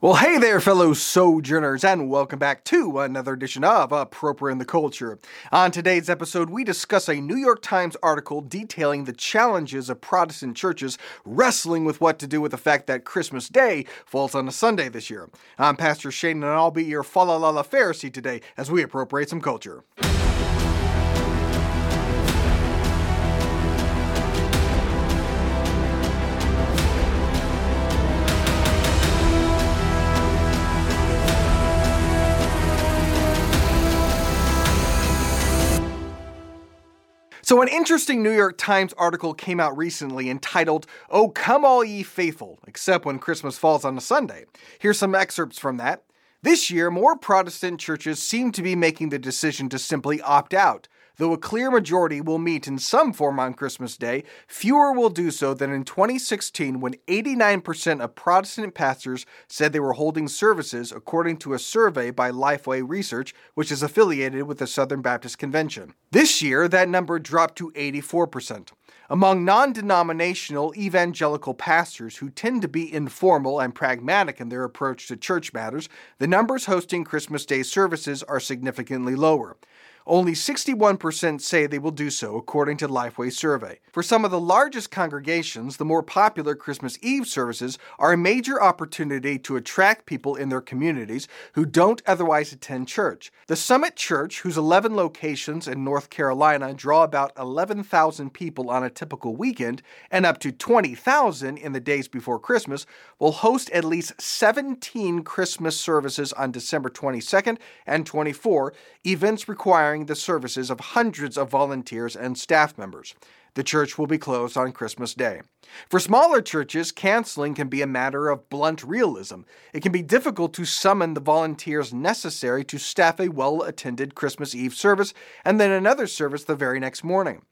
Well, hey there, fellow sojourners, and welcome back to another edition of Appropriating the Culture. On today's episode, we discuss a New York Times article detailing the challenges of Protestant churches wrestling with what to do with the fact that Christmas Day falls on a Sunday this year. I'm Pastor Shane, and I'll be your fa la la Pharisee today as we appropriate some culture. So, an interesting New York Times article came out recently entitled, Oh, Come All Ye Faithful, except when Christmas falls on a Sunday. Here's some excerpts from that. This year, more Protestant churches seem to be making the decision to simply opt out. Though a clear majority will meet in some form on Christmas Day, fewer will do so than in 2016 when 89% of Protestant pastors said they were holding services, according to a survey by Lifeway Research, which is affiliated with the Southern Baptist Convention. This year, that number dropped to 84%. Among non denominational evangelical pastors who tend to be informal and pragmatic in their approach to church matters, the numbers hosting Christmas Day services are significantly lower. Only 61% say they will do so, according to Lifeway survey. For some of the largest congregations, the more popular Christmas Eve services are a major opportunity to attract people in their communities who don't otherwise attend church. The Summit Church, whose 11 locations in North Carolina draw about 11,000 people on a typical weekend and up to 20,000 in the days before Christmas, will host at least 17 Christmas services on December 22nd and 24, events requiring requiring the services of hundreds of volunteers and staff members. The church will be closed on Christmas Day. For smaller churches, canceling can be a matter of blunt realism. It can be difficult to summon the volunteers necessary to staff a well attended Christmas Eve service and then another service the very next morning.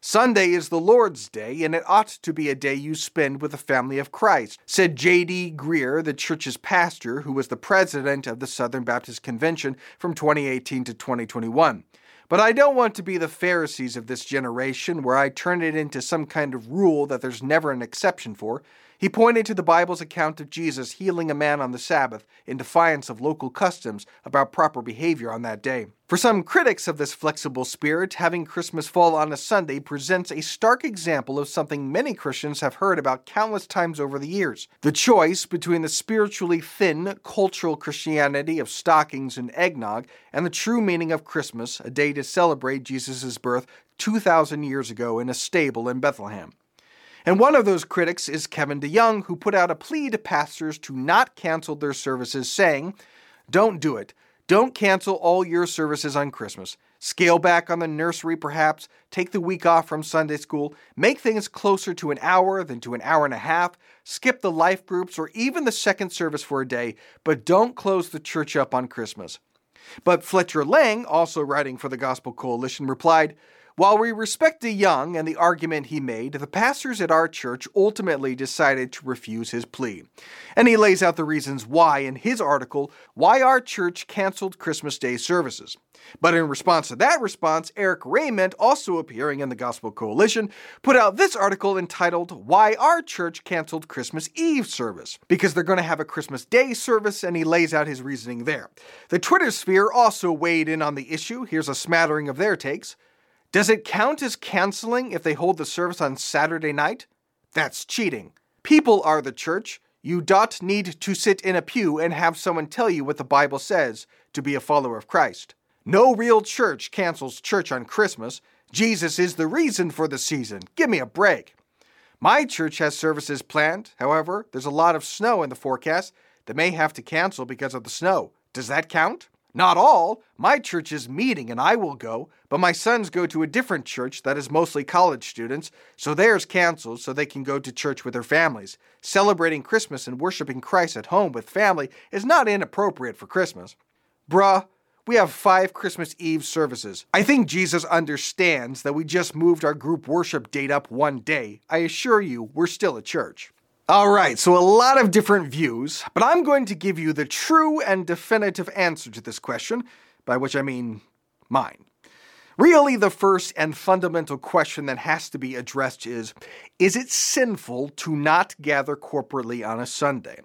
Sunday is the Lord's Day, and it ought to be a day you spend with the family of Christ, said J.D. Greear, the church's pastor, who was the president of the Southern Baptist Convention from 2018 to 2021. But I don't want to be the Pharisees of this generation, where I turn it into some kind of rule that there's never an exception for. He pointed to the Bible's account of Jesus healing a man on the Sabbath in defiance of local customs about proper behavior on that day. For some critics of this flexible spirit, having Christmas fall on a Sunday presents a stark example of something many Christians have heard about countless times over the years the choice between the spiritually thin, cultural Christianity of stockings and eggnog and the true meaning of Christmas, a day to celebrate Jesus' birth 2,000 years ago in a stable in Bethlehem. And one of those critics is Kevin DeYoung, who put out a plea to pastors to not cancel their services, saying, Don't do it. Don't cancel all your services on Christmas. Scale back on the nursery, perhaps. Take the week off from Sunday school. Make things closer to an hour than to an hour and a half. Skip the life groups or even the second service for a day, but don't close the church up on Christmas. But Fletcher Lang, also writing for the Gospel Coalition, replied, while we respect DeYoung and the argument he made, the pastors at our church ultimately decided to refuse his plea. And he lays out the reasons why in his article, Why Our Church Canceled Christmas Day Services. But in response to that response, Eric Raymond, also appearing in the Gospel Coalition, put out this article entitled Why Our Church Canceled Christmas Eve Service, because they're going to have a Christmas Day service, and he lays out his reasoning there. The Twitter sphere also weighed in on the issue. Here's a smattering of their takes. Does it count as canceling if they hold the service on Saturday night? That's cheating. People are the church. You don't need to sit in a pew and have someone tell you what the Bible says to be a follower of Christ. No real church cancels church on Christmas. Jesus is the reason for the season. Give me a break. My church has services planned. However, there's a lot of snow in the forecast that may have to cancel because of the snow. Does that count? Not all. My church is meeting and I will go, but my sons go to a different church that is mostly college students, so theirs canceled so they can go to church with their families. Celebrating Christmas and worshiping Christ at home with family is not inappropriate for Christmas. Bruh, we have five Christmas Eve services. I think Jesus understands that we just moved our group worship date up one day. I assure you, we're still a church. All right, so a lot of different views, but I'm going to give you the true and definitive answer to this question, by which I mean mine. Really, the first and fundamental question that has to be addressed is Is it sinful to not gather corporately on a Sunday?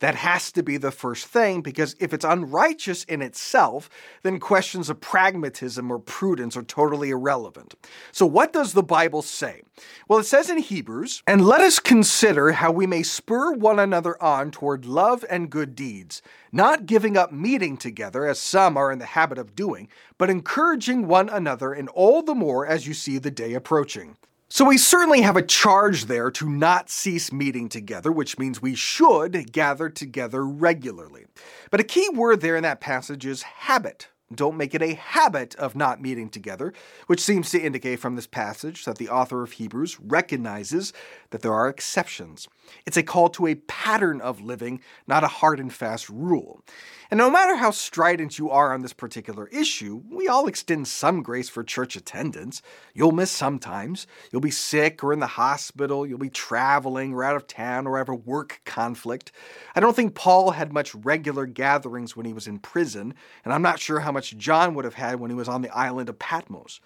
That has to be the first thing because if it's unrighteous in itself, then questions of pragmatism or prudence are totally irrelevant. So, what does the Bible say? Well, it says in Hebrews, and let us consider how we may spur one another on toward love and good deeds, not giving up meeting together as some are in the habit of doing, but encouraging one another, and all the more as you see the day approaching. So we certainly have a charge there to not cease meeting together, which means we should gather together regularly. But a key word there in that passage is habit. Don't make it a habit of not meeting together, which seems to indicate from this passage that the author of Hebrews recognizes that there are exceptions. It's a call to a pattern of living, not a hard and fast rule. And no matter how strident you are on this particular issue, we all extend some grace for church attendance. You'll miss sometimes. You'll be sick or in the hospital. You'll be traveling or out of town or have a work conflict. I don't think Paul had much regular gatherings when he was in prison, and I'm not sure how much John would have had when he was on the island of Patmos.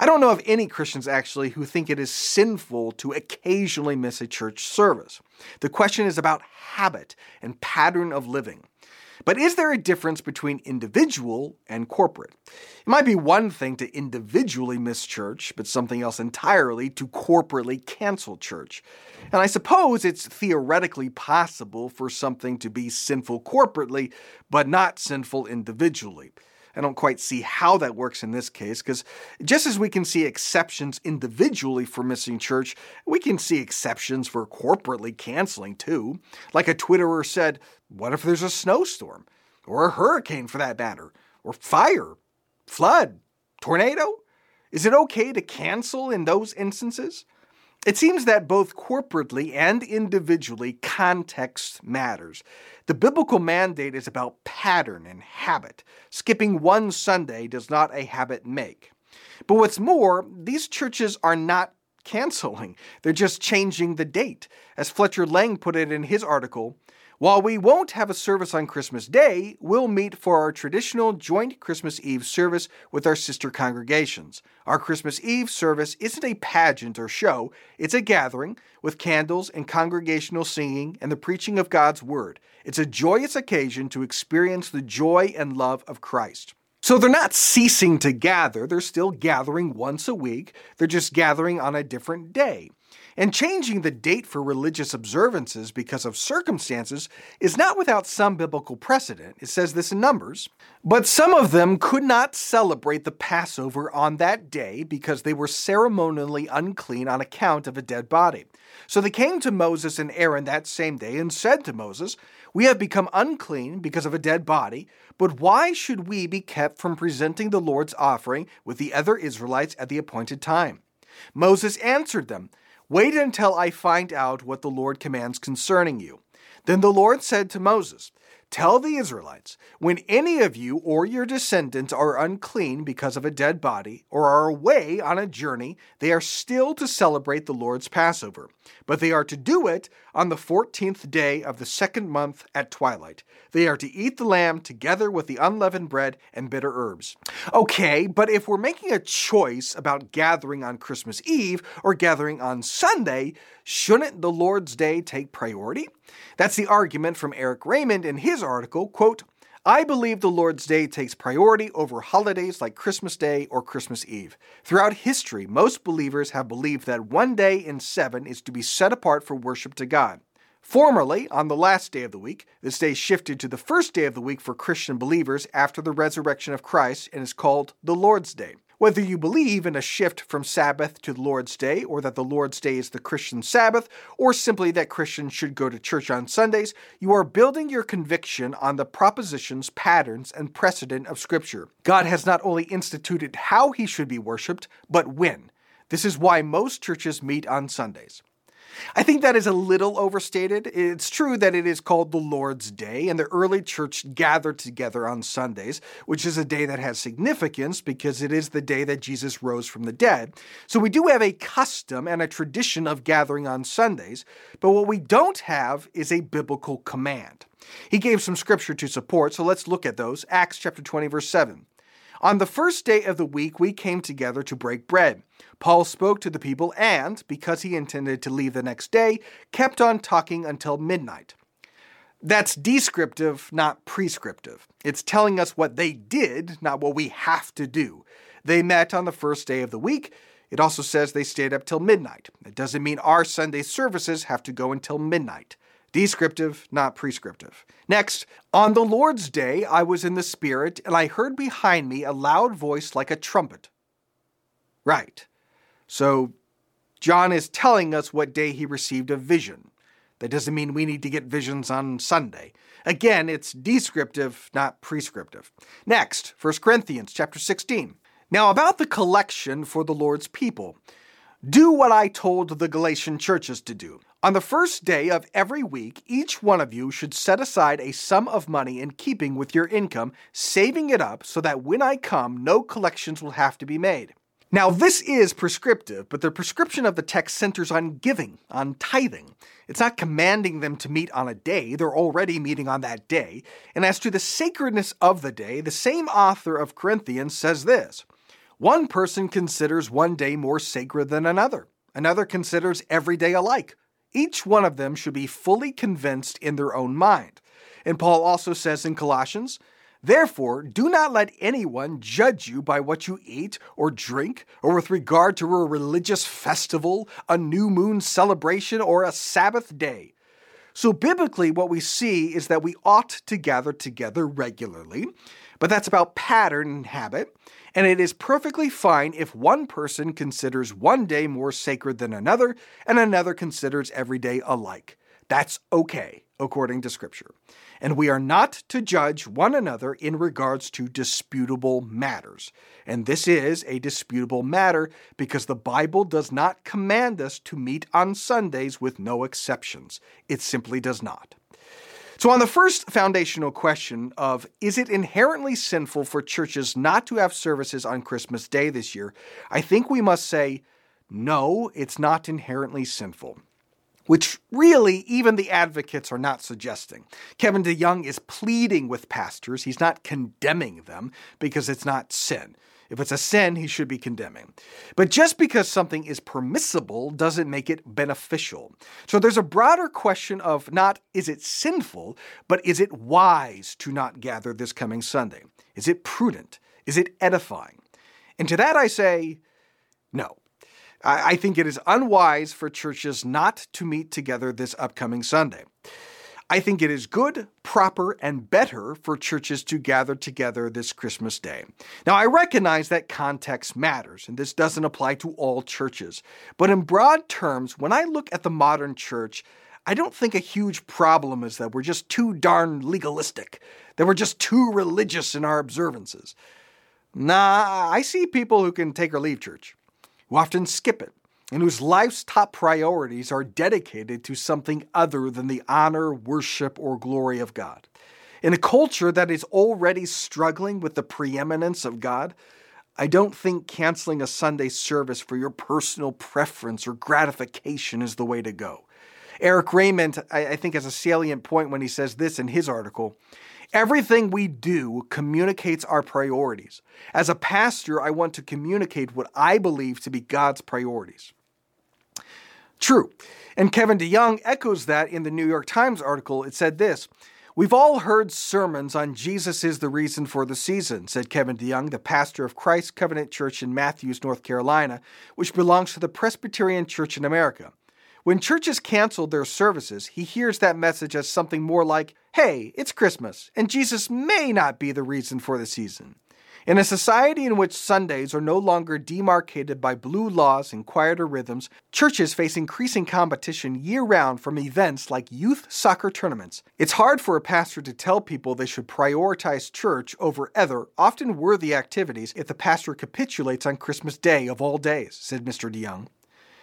I don't know of any Christians actually who think it is sinful to occasionally miss a church service. The question is about habit and pattern of living. But is there a difference between individual and corporate? It might be one thing to individually miss church, but something else entirely to corporately cancel church. And I suppose it's theoretically possible for something to be sinful corporately, but not sinful individually. I don't quite see how that works in this case, because just as we can see exceptions individually for missing church, we can see exceptions for corporately canceling too. Like a Twitterer said, what if there's a snowstorm? Or a hurricane for that matter? Or fire? Flood? Tornado? Is it okay to cancel in those instances? It seems that both corporately and individually, context matters. The biblical mandate is about pattern and habit. Skipping one Sunday does not a habit make. But what's more, these churches are not canceling, they're just changing the date. As Fletcher Lang put it in his article, while we won't have a service on Christmas Day, we'll meet for our traditional joint Christmas Eve service with our sister congregations. Our Christmas Eve service isn't a pageant or show, it's a gathering with candles and congregational singing and the preaching of God's Word. It's a joyous occasion to experience the joy and love of Christ. So they're not ceasing to gather, they're still gathering once a week, they're just gathering on a different day. And changing the date for religious observances because of circumstances is not without some biblical precedent. It says this in Numbers. But some of them could not celebrate the Passover on that day because they were ceremonially unclean on account of a dead body. So they came to Moses and Aaron that same day and said to Moses, We have become unclean because of a dead body, but why should we be kept from presenting the Lord's offering with the other Israelites at the appointed time? Moses answered them, Wait until I find out what the Lord commands concerning you. Then the Lord said to Moses, Tell the Israelites, when any of you or your descendants are unclean because of a dead body, or are away on a journey, they are still to celebrate the Lord's Passover. But they are to do it on the fourteenth day of the second month at twilight. They are to eat the lamb together with the unleavened bread and bitter herbs. Okay, but if we're making a choice about gathering on Christmas Eve or gathering on Sunday, shouldn't the Lord's Day take priority? That's the argument from Eric Raymond in his article, quote, I believe the Lord's Day takes priority over holidays like Christmas Day or Christmas Eve. Throughout history, most believers have believed that one day in seven is to be set apart for worship to God. Formerly, on the last day of the week, this day shifted to the first day of the week for Christian believers after the resurrection of Christ and is called the Lord's Day. Whether you believe in a shift from Sabbath to Lord's Day, or that the Lord's Day is the Christian Sabbath, or simply that Christians should go to church on Sundays, you are building your conviction on the propositions, patterns, and precedent of Scripture. God has not only instituted how he should be worshiped, but when. This is why most churches meet on Sundays. I think that is a little overstated. It's true that it is called the Lord's Day, and the early church gathered together on Sundays, which is a day that has significance because it is the day that Jesus rose from the dead. So we do have a custom and a tradition of gathering on Sundays, but what we don't have is a biblical command. He gave some scripture to support, so let's look at those. Acts chapter 20, verse 7. On the first day of the week, we came together to break bread. Paul spoke to the people and, because he intended to leave the next day, kept on talking until midnight. That's descriptive, not prescriptive. It's telling us what they did, not what we have to do. They met on the first day of the week. It also says they stayed up till midnight. It doesn't mean our Sunday services have to go until midnight. Descriptive, not prescriptive. Next, on the Lord's day, I was in the Spirit, and I heard behind me a loud voice like a trumpet. Right. So, John is telling us what day he received a vision. That doesn't mean we need to get visions on Sunday. Again, it's descriptive, not prescriptive. Next, 1 Corinthians chapter 16. Now about the collection for the Lord's people. Do what I told the Galatian churches to do. On the first day of every week, each one of you should set aside a sum of money in keeping with your income, saving it up so that when I come, no collections will have to be made. Now, this is prescriptive, but the prescription of the text centers on giving, on tithing. It's not commanding them to meet on a day, they're already meeting on that day. And as to the sacredness of the day, the same author of Corinthians says this One person considers one day more sacred than another, another considers every day alike. Each one of them should be fully convinced in their own mind. And Paul also says in Colossians, Therefore, do not let anyone judge you by what you eat or drink, or with regard to a religious festival, a new moon celebration, or a Sabbath day. So, biblically, what we see is that we ought to gather together regularly, but that's about pattern and habit, and it is perfectly fine if one person considers one day more sacred than another, and another considers every day alike. That's okay, according to Scripture and we are not to judge one another in regards to disputable matters. And this is a disputable matter because the Bible does not command us to meet on Sundays with no exceptions. It simply does not. So, on the first foundational question of is it inherently sinful for churches not to have services on Christmas Day this year, I think we must say no, it's not inherently sinful which really even the advocates are not suggesting. Kevin DeYoung is pleading with pastors. He's not condemning them because it's not sin. If it's a sin, he should be condemning. But just because something is permissible doesn't make it beneficial. So there's a broader question of not is it sinful, but is it wise to not gather this coming Sunday? Is it prudent? Is it edifying? And to that I say, no. I think it is unwise for churches not to meet together this upcoming Sunday. I think it is good, proper, and better for churches to gather together this Christmas day. Now, I recognize that context matters, and this doesn't apply to all churches. But in broad terms, when I look at the modern church, I don't think a huge problem is that we're just too darn legalistic, that we're just too religious in our observances. Nah, I see people who can take or leave church who often skip it, and whose life's top priorities are dedicated to something other than the honor, worship, or glory of God. In a culture that is already struggling with the preeminence of God, I don't think canceling a Sunday service for your personal preference or gratification is the way to go. Eric Raymond, I, think, has a salient point when he says this in his article Everything we do communicates our priorities. As a pastor, I want to communicate what I believe to be God's priorities. True. And Kevin DeYoung echoes that in the New York Times article. It said this We've all heard sermons on Jesus is the reason for the season, said Kevin DeYoung, the pastor of Christ Covenant Church in Matthews, North Carolina, which belongs to the Presbyterian Church in America. When churches cancel their services, he hears that message as something more like, hey, it's Christmas, and Jesus may not be the reason for the season. In a society in which Sundays are no longer demarcated by blue laws and quieter rhythms, churches face increasing competition year round from events like youth soccer tournaments. It's hard for a pastor to tell people they should prioritize church over other, often worthy activities if the pastor capitulates on Christmas Day of all days, said Mr. DeYoung.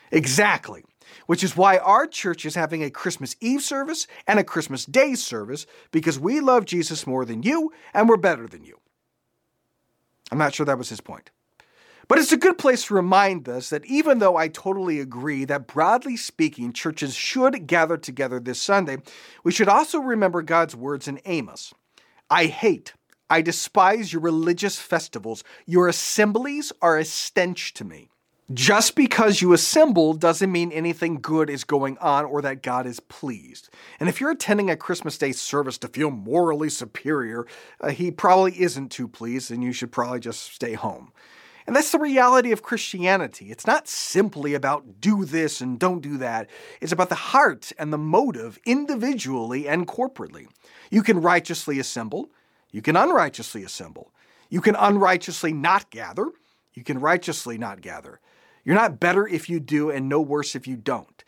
Exactly which is why our church is having a Christmas Eve service and a Christmas Day service because we love Jesus more than you and we're better than you. I'm not sure that was his point. But it's a good place to remind us that even though I totally agree that broadly speaking, churches should gather together this Sunday, we should also remember God's words in Amos I hate, I despise your religious festivals. Your assemblies are a stench to me. Just because you assemble doesn't mean anything good is going on or that God is pleased. And if you're attending a Christmas Day service to feel morally superior, uh, He probably isn't too pleased, and you should probably just stay home. And that's the reality of Christianity. It's not simply about do this and don't do that. It's about the heart and the motive individually and corporately. You can righteously assemble, you can unrighteously assemble. You can unrighteously not gather, you can righteously not gather. You're not better if you do and no worse if you don't.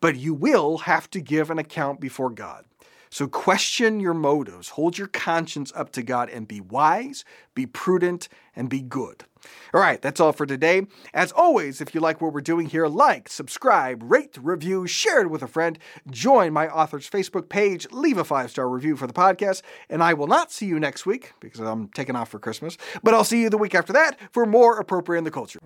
But you will have to give an account before God. So question your motives, hold your conscience up to God, and be wise, be prudent, and be good. All right, that's all for today. As always, if you like what we're doing here, like, subscribe, rate, review, share it with a friend, join my author's Facebook page, leave a five star review for the podcast, and I will not see you next week because I'm taking off for Christmas, but I'll see you the week after that for more Appropriating the Culture.